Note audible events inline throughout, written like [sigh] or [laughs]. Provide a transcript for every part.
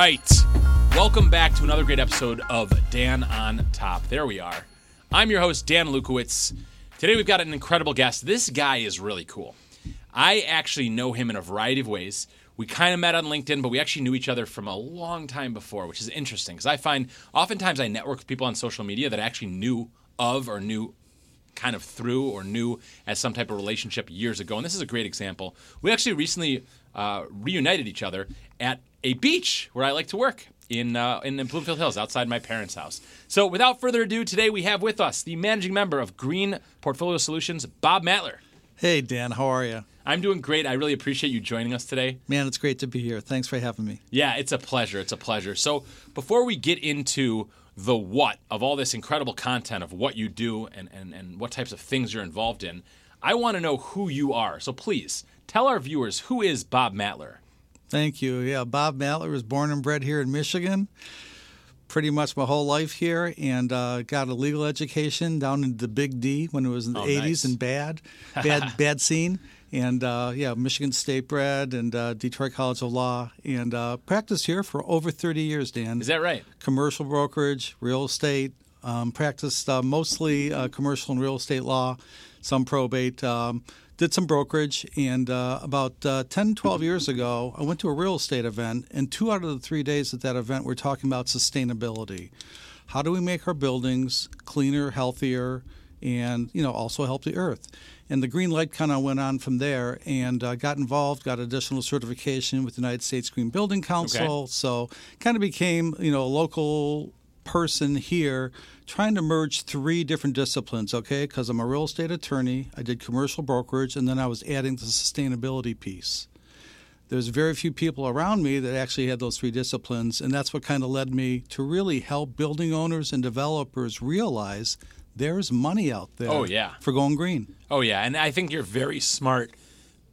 right. Welcome back to another great episode of Dan on Top. There we are. I'm your host, Dan Lukowitz. Today we've got an incredible guest. This guy is really cool. I actually know him in a variety of ways. We kind of met on LinkedIn, but we actually knew each other from a long time before, which is interesting because I find oftentimes I network with people on social media that I actually knew of or knew kind of through or knew as some type of relationship years ago. And this is a great example. We actually recently uh, reunited each other at a beach where I like to work in, uh, in Bloomfield Hills outside my parents' house. So without further ado, today we have with us the managing member of Green Portfolio Solutions, Bob Matler. Hey, Dan, how are you? I'm doing great. I really appreciate you joining us today. Man, it's great to be here. Thanks for having me. Yeah, it's a pleasure. It's a pleasure. So, before we get into the what of all this incredible content of what you do and, and, and what types of things you're involved in, I want to know who you are. So, please tell our viewers who is Bob Matler? Thank you. Yeah, Bob Matler was born and bred here in Michigan. Pretty much my whole life here, and uh, got a legal education down in the Big D when it was in the Oh, 80s nice. and bad, [laughs] bad, bad scene. And uh, yeah, Michigan State bred and uh, Detroit College of Law, and uh, practiced here for over 30 years, Dan. Is that right? commercial brokerage, real estate. Um, practiced uh, mostly uh, commercial and real estate law, some probate. Um, did some brokerage, and uh, about uh, 10, 12 years ago, I went to a real estate event, and two out of the three days at that event, we're talking about sustainability. How do we make our buildings cleaner, healthier, and you know also help the earth? And the green light kind of went on from there, and uh, got involved, got additional certification with the United States Green Building Council. So kind of became you know a local person here trying to merge three different disciplines okay because i'm a real estate attorney i did commercial brokerage and then i was adding the sustainability piece there's very few people around me that actually had those three disciplines and that's what kind of led me to really help building owners and developers realize there's money out there Oh, yeah. for going green Oh yeah, and I think you're very smart.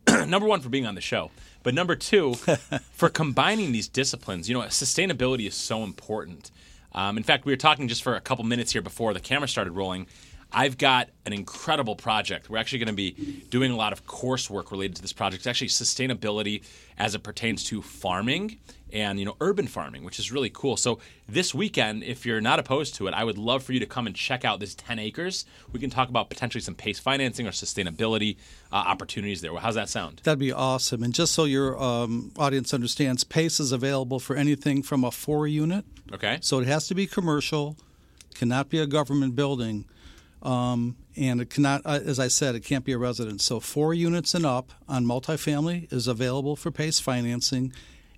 [clears throat] number one for being on the show, but number two [laughs] for combining these disciplines. You know, sustainability is so important. Um, in fact, we were talking just for a couple minutes here before the camera started rolling. I've got an incredible project. We're actually going to be doing a lot of coursework related to this project. It's actually sustainability as it pertains to farming and you know urban farming, which is really cool. So this weekend, if you're not opposed to it, I would love for you to come and check out this 10 acres. We can talk about potentially some PACE financing or sustainability uh, opportunities there. Well, how's that sound? That'd be awesome. And just so your um, audience understands, PACE is available for anything from a four unit. Okay. So it has to be commercial, cannot be a government building, um, and it cannot, uh, as I said, it can't be a residence. So four units and up on multifamily is available for PACE financing.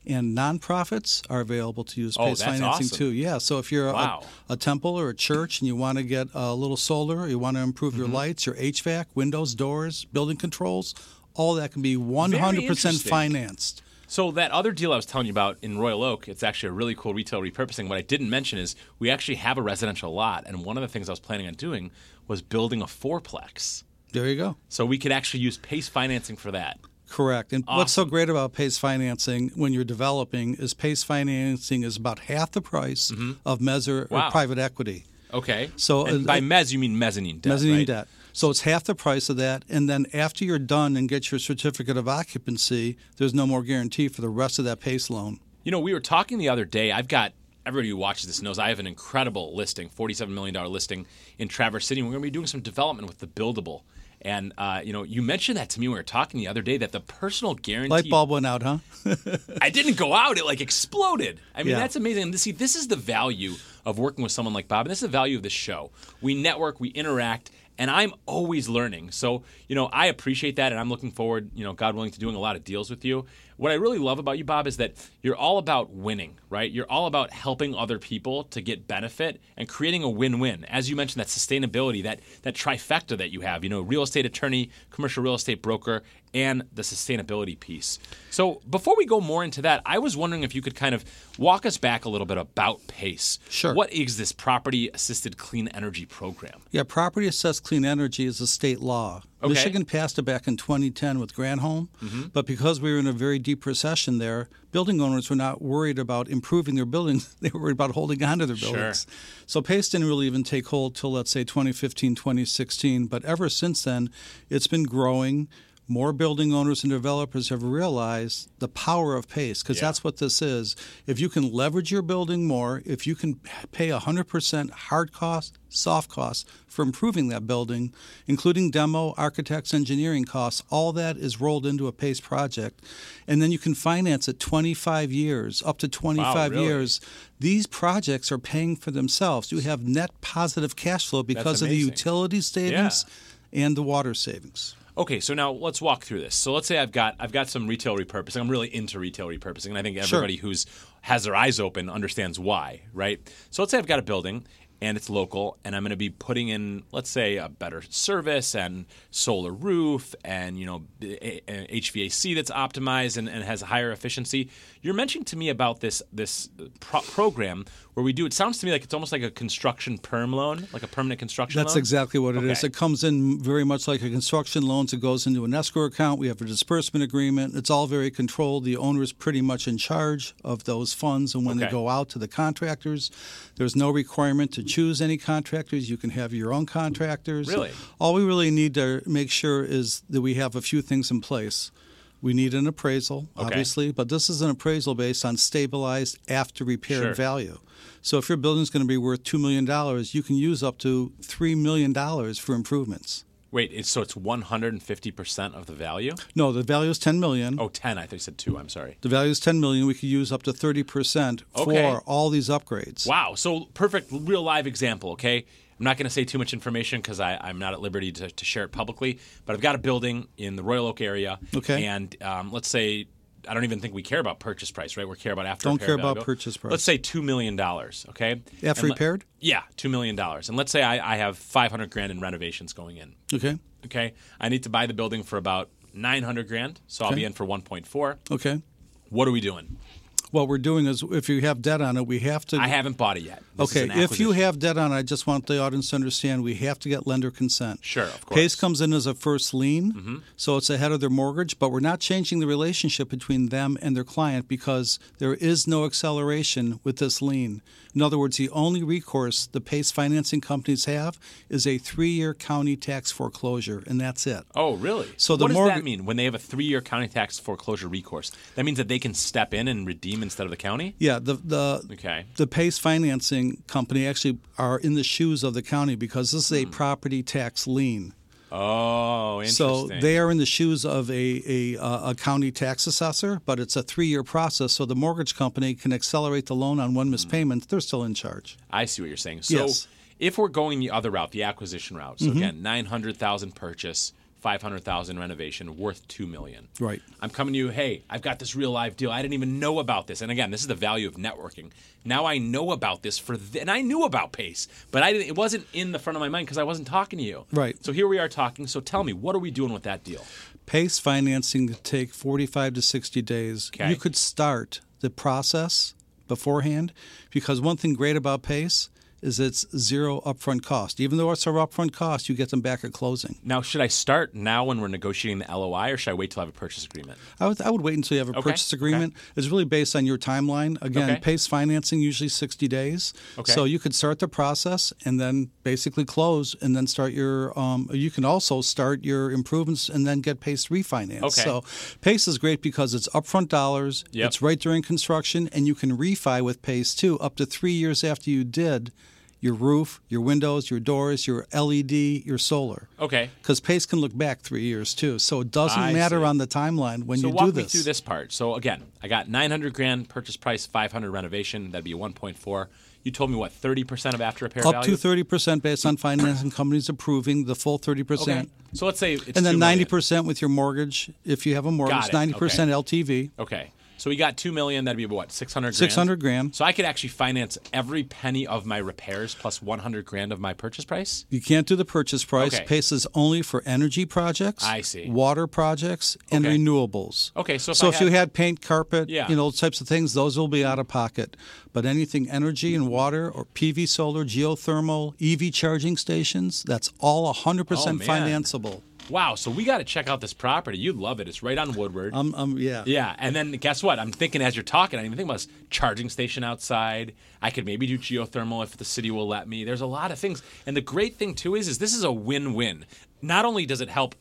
And nonprofits are available to use Oh, PACE that's financing awesome. too. Yeah. So if you're Wow. a, a temple or a church and you want to get a little solar, you want to improve Mm-hmm. your lights, your HVAC, windows, doors, building controls, all that can be 100% financed. So that other deal I was telling you about in Royal Oak, it's actually a really cool retail repurposing. What I didn't mention is we actually have a residential lot, and one of the things I was planning on doing was building a fourplex. There you go. So we could actually use PACE financing for that. Correct. And what's so great about PACE financing when you're developing is PACE financing is about half the price of mezz or, or Mm-hmm. Private equity. Okay. So, and by uh, mezz you mean mezzanine debt. mezzanine right? debt. So it's half the price of that. And then after you're done and get your certificate of occupancy, there's no more guarantee for the rest of that PACE loan. You know, we were talking the other day. I've got everybody who watches this knows I have an incredible listing, forty-seven million dollar listing in Traverse City. We're going to be doing some development with the buildable. And uh, you know, you mentioned that to me when we were talking the other day that the personal guarantee Light bulb went out, huh? [laughs] I didn't go out; it like exploded. I mean, Yeah. that's amazing. And see, this is the value of working with someone like Bob, and this is the value of this show. We network, we interact, and I'm always learning. So, you know, I appreciate that, and I'm looking forward, you know, God willing, to doing a lot of deals with you. What I really love about you, Bob, is that you're all about winning, right? You're all about helping other people to get benefit and creating a win-win. As you mentioned, that sustainability, that that trifecta that you have, you know, real estate attorney, commercial real estate broker, and the sustainability piece. So before we go more into that, I was wondering if you could kind of walk us back a little bit about PACE. Sure. What is this Property Assisted Clean Energy Program? Yeah, property assessed clean energy is a state law. Okay. Michigan passed it back in 2010 with Granholm, mm-hmm. but because we were in a very deep recession there, building owners were not worried about improving their buildings. [laughs] They were worried about holding on to their Sure. buildings. So PACE didn't really even take hold till, let's say, 2015, 2016. But ever since then, it's been growing. More building owners and developers have realized the power of PACE because Yeah. that's what this is. If you can leverage your building more, if you can pay 100% hard cost, soft costs for improving that building, including demo, architects, engineering costs, all that is rolled into a PACE project. And then you can finance it 25 years, up to 25 really? years. These projects are paying for themselves. You have net positive cash flow because of the utility savings and the water savings. Okay, so now let's walk through this. So let's say I've got I've got some retail repurposing. I'm really into retail repurposing, and I think Sure. everybody who's has their eyes open understands why, right? So let's say I've got a building and it's local, and I'm going to be putting in, let's say, a better service and solar roof, and you know, eh, eh, a- a- HVAC that's optimized and, and has higher efficiency. You're mentioning to me about this this uh, pro- program where we do. It sounds to me like it's almost like a construction perm loan, like a permanent construction. Loan. That's loan? exactly what it is. Okay. It comes in very much like a construction loan. so It goes into an escrow account. We have a disbursement agreement. It's all very controlled. The owner is pretty much in charge of those funds. And when Okay. they go out to the contractors, there's no requirement to choose any contractors. You can have your own contractors. Really? All we really need to make sure is that we have a few things in place. We need an appraisal, Okay. obviously, but this is an appraisal based on stabilized after repair Sure. value. So if your building's going to be worth $2 million, you can use up to $3 million for improvements. Wait, it's, so it's 150 percent of the value. No, the value is 10 million. Oh, 10. I thought you said two. I'm sorry. The value is 10 million. We could use up to 30% for Okay. all these upgrades. Wow. So perfect, real live example. Okay. I'm not going to say too much information because I'm not at liberty to, to share it publicly. But I've got a building in the Royal Oak area. Okay. And um, let's say I don't even think we care about purchase price, right? We care about after. Don't care about value. purchase price. Let's say two million dollars. Okay. After And le- repaired? yeah, two million dollars. And let's say I, I have 500 grand in renovations going in. Okay. Okay. I need to buy the building for about 900 grand, so I'll be in for 1.4. Okay. What are we doing? What we're doing is if you have debt on it, we have to. I haven't bought it yet. This Okay, if you have debt on it, I just want the audience to understand we have to get lender consent. Sure, of course. PACE comes in as a first lien, Mm-hmm. so it's ahead of their mortgage, but we're not changing the relationship between them and their client because there is no acceleration with this lien. In other words, the only recourse the PACE financing companies have is a three year county tax foreclosure, and that's it. Oh, really? So the what does that mean when they have a three-year county tax foreclosure recourse? That means that they can step in and redeem instead of the county. Yeah, the the Okay. the PACE financing company actually are in the shoes of the county because this is a property tax lien. Oh, interesting. So they are in the shoes of a, a, uh, a county tax assessor, but it's a three year process. So the mortgage company can accelerate the loan on one missed payment. They're still in charge. I see what you're saying. So Yes. Mm-hmm. if we're going the other route, the acquisition route, so again, nine hundred thousand purchase, five hundred thousand renovation, worth two million. Right. I'm coming to you. Hey, I've got this real live deal. I didn't even know about this. And again, this is the value of networking. Now I know about this for, th- and I knew about PACE, but I didn't. It wasn't in the front of my mind because I wasn't talking to you. Right. So here we are talking. So tell me, what are we doing with that deal? PACE financing could take 45 to 60 days. Okay. You could start the process beforehand because one thing great about PACE is it's zero upfront cost. Even though it's our upfront cost, you get them back at closing. Now, should I start now when we're negotiating the LOI, or should I wait till I have a purchase agreement? I would, I would wait until you have a Okay, purchase okay. agreement. It's really based on your timeline. Again, Okay. PACE financing usually 60 days. Okay. So you could start the process and then basically close and then start your. Um, you can also start your improvements and then get PACE refinanced. Okay. So PACE is great because it's upfront dollars. Yep. It's right during construction, and you can refi with PACE too, up to three years after you did your roof, your windows, your doors, your LED, your solar. Okay. Because PACE can look back three years too, so it doesn't I matter see. on the timeline when So you do this. So walk me through this part. So again, I got 900 grand purchase price, 500 renovation. That'd be 1.4. You told me what 30 percent of after repair Up value. to thirty percent based on financing companies approving the full thirty Okay. percent, So let's say it's and then 90 percent with your mortgage if you have a mortgage. Ninety percent LTV. Okay. So we got two million. That'd be what six hundred. Six hundred grand. So I could actually finance every penny of my repairs plus 100 grand of my purchase price. You can't do the purchase price. Okay. PACE is only for energy projects. I see. Water projects and Okay. renewables. Okay, so if so I if you had- had paint, carpet, Yeah. you know, types of things, those will be out of pocket. But anything energy and water or PV solar, geothermal, EV charging stations, that's all 100% Oh, financeable. Wow. So we got to check out this property. You'd love it. It's right on Woodward. Um, um, yeah. Yeah, and then guess what? I'm thinking as you're talking, I didn't even think about this charging station outside. I could maybe do geothermal if the city will let me. There's a lot of things, and the great thing too is, is this is a win-win. Not only does it help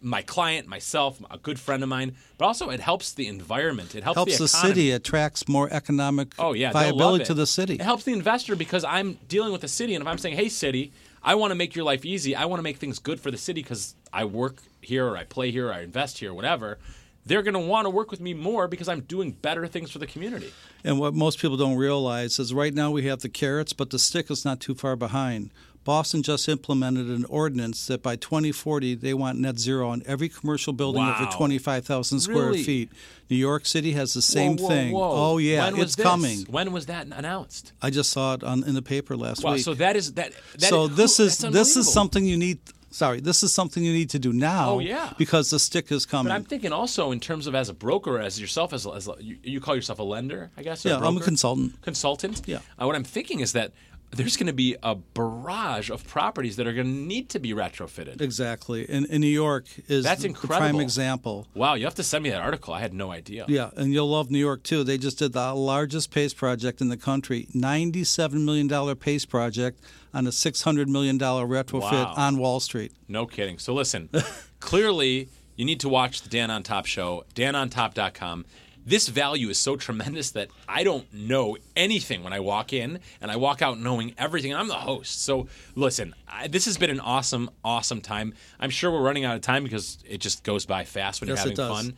my client, myself, a good friend of mine, but also it helps the environment. It helps, Helps the, the city, attracts more economic Oh yeah, viability to the city. It helps the investor because I'm dealing with the city, and if I'm saying, "Hey, city, I want to make your life easy. I want to make things good for the city because I work here, or I play here, or I invest here, whatever." They're going to want to work with me more because I'm doing better things for the community. And what most people don't realize is right now we have the carrots, but the stick is not too far behind. Boston just implemented an ordinance that by 2040 they want net zero on every commercial building Wow. over 25,000 square Really? feet. New York City has the same Whoa, whoa, thing. whoa. Oh yeah, it's this? coming. When was that announced? I just saw it on in the paper last Wow, week. so that is that. that so this is this is something you need. Sorry, this is something you need to do now. Oh, yeah. because the stick is coming. But I'm thinking also in terms of as a broker, as yourself, as, as you, you call yourself a lender, I guess. or yeah, I'm a consultant. consultant. Yeah. Uh, what I'm thinking is that there's going to be a barrage of properties that are going to need to be retrofitted. Exactly, and in New York is That's the incredible. prime example. Wow, you have to send me that article. I had no idea. Yeah, and you'll love New York too. They just did the largest PACE project in the country, $97 million PACE project on a $600 million retrofit Wow. on Wall Street. No kidding. So listen, [laughs] clearly you need to watch the Dan on Top show, danontop.com. This value is so tremendous that I don't know anything when I walk in, and I walk out knowing everything. And I'm the host. So listen, I, this has been an awesome, awesome time. I'm sure we're running out of time because it just goes by fast when Yes, you're it having does. fun.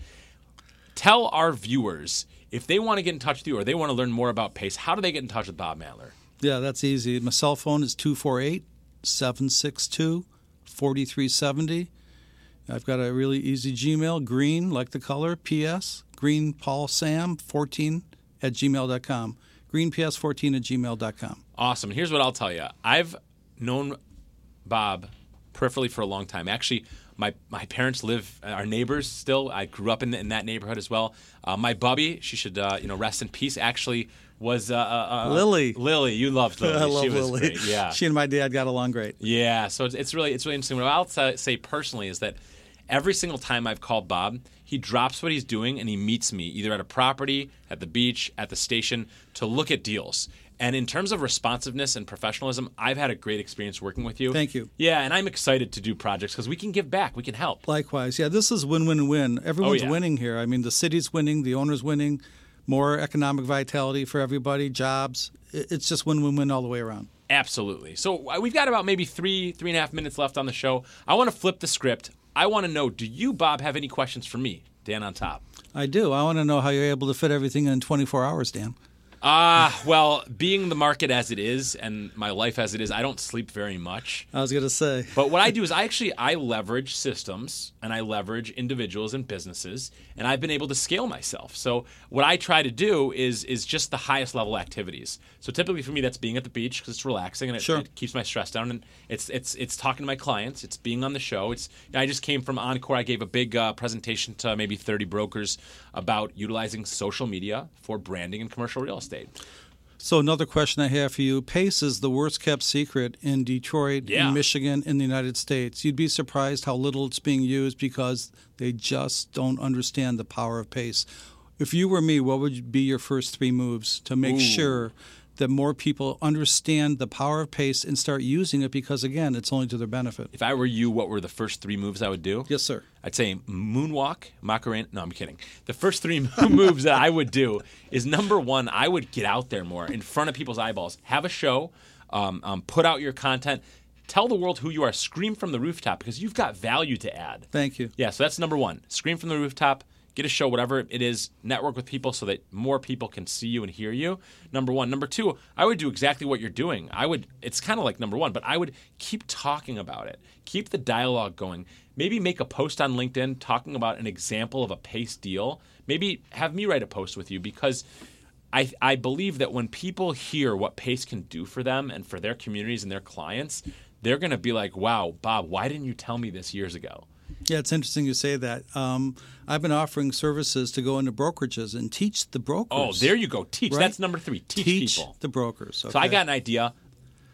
Tell our viewers if they want to get in touch with you or they want to learn more about PACE, how do they get in touch with Bob Mandler? Yeah, that's easy. My cell phone is 248 762 4370. I've got a really easy Gmail, green, like the color, PS, green Paul Sam 14 at gmail.com. Greenps14 at gmail.com. Awesome. Here's what I'll tell you. I've known Bob peripherally for a long time. Actually, my, my parents live, our neighbors still. I grew up in, in that neighborhood as well. Uh, my bubby, she should uh, you know rest in peace. Actually, was uh, uh, uh, Lily. Lily, you loved Lily. [laughs] I love she was Lily. Great. Yeah, She and my dad got along great. yeah. So it's, it's really it's really interesting. What I'll t- say personally is that every single time I've called Bob, he drops what he's doing and he meets me either at a property, at the beach, at the station to look at deals. And in terms of responsiveness and professionalism, I've had a great experience working with you. Thank you. Yeah, and I'm excited to do projects because we can give back, we can help. Likewise, yeah, this is win-win-win. Everyone's Oh, yeah. winning here. I mean, the city's winning, the owner's winning, more economic vitality for everybody, jobs. It's just win-win-win all the way around. Absolutely. So uh, we've got about maybe three, three and a half minutes left on the show. I want to flip the script. I want to know: Do you, Bob, have any questions for me, Dan on top? I do. I want to know how you're able to fit everything in 24 hours, Dan. Ah, well, being the market as it is and my life as it is, I don't sleep very much. I was going to say. But what I do is I actually I leverage systems and I leverage individuals and businesses and I've been able to scale myself. So what I try to do is is just the highest level activities. So typically for me that's being at the beach because it's relaxing and it, Sure. it keeps my stress down and it's it's it's talking to my clients, it's being on the show. It's I just came from Encore. I gave a big uh, presentation to maybe 30 brokers about utilizing social media for branding and commercial real estate. So another question I have for you: PACE is the worst kept secret in Detroit, Yeah. in Michigan, in the United States. You'd be surprised how little it's being used because they just don't understand the power of PACE. If you were me, what would be your first three moves to make Ooh. sure that more people understand the power of PACE and start using it? Because again, it's only to their benefit. If I were you, what were the first three moves I would do? Yes, sir. I'd say moonwalk, Macarena. No, I'm kidding. The first three [laughs] moves that I would do is number one, I would get out there more in front of people's eyeballs, have a show, um, um, put out your content, tell the world who you are, scream from the rooftop because you've got value to add. Thank you. Yeah, so that's number one. Scream from the rooftop, get a show, whatever it is, network with people so that more people can see you and hear you. Number one. Number two, I would do exactly what you're doing. I would, it's kind of like number one, but I would keep talking about it, keep the dialogue going. Maybe make a post on LinkedIn talking about an example of a PACE deal. Maybe have me write a post with you because. I, I believe that when people hear what PACE can do for them and for their communities and their clients, they're going to be like, wow, Bob, why didn't you tell me this years ago? Yeah, it's interesting you say that. Um, I've been offering services to go into brokerages and teach the brokers. Oh, there you go. Teach. Right? That's number three. Teach, teach people. the brokers. So I got an idea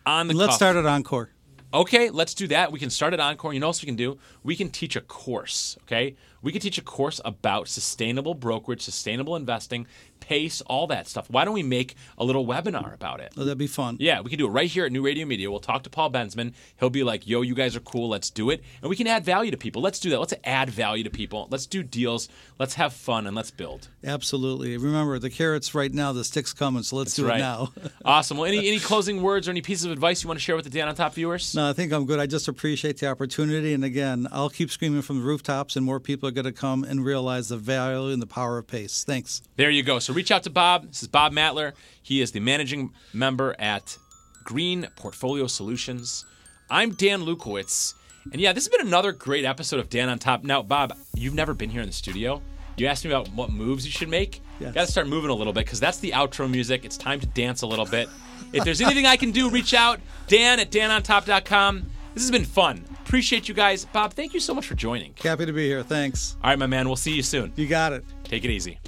on the let's cuff. start at Encore. Okay, let's do that. We can start at Encore. You know what else we can do? We can teach a course, okay? We can teach a course about sustainable brokerage, sustainable investing, PACE, all that stuff. Why don't we make a little webinar about it? Oh, that'd be fun. Yeah, we can do it right here at New Radio Media. We'll talk to Paul Bensman. He'll be like, yo, you guys are cool. Let's do it. And we can add value to people. Let's do that. Let's add value to people. Let's do deals. Let's have fun and let's build. Absolutely. Remember, the carrots right now, the sticks coming, so let's That's do right. it now. [laughs] awesome. Well, any, any closing words or any pieces of advice you want to share with the Dan on Top viewers? no, I think I'm good. I just appreciate the opportunity. And again, I'll keep screaming from the rooftops, and more people are going to come and realize the value and the power of PACE. Thanks. There you go. So reach out to Bob. This is Bob Matler. He is the managing member at Green Portfolio Solutions. I'm Dan Lukowitz. And yeah, this has been another great episode of Dan on Top. Now, Bob, you've never been here in the studio. You asked me about what moves you should make. Yes. Got to start moving a little bit because that's the outro music. It's time to dance a little bit. If there's anything I can do, reach out. Dan at danontop.com. This has been fun. Appreciate you guys. Bob, thank you so much for joining. Happy to be here. Thanks. All right, my man. We'll see you soon. You got it. Take it easy.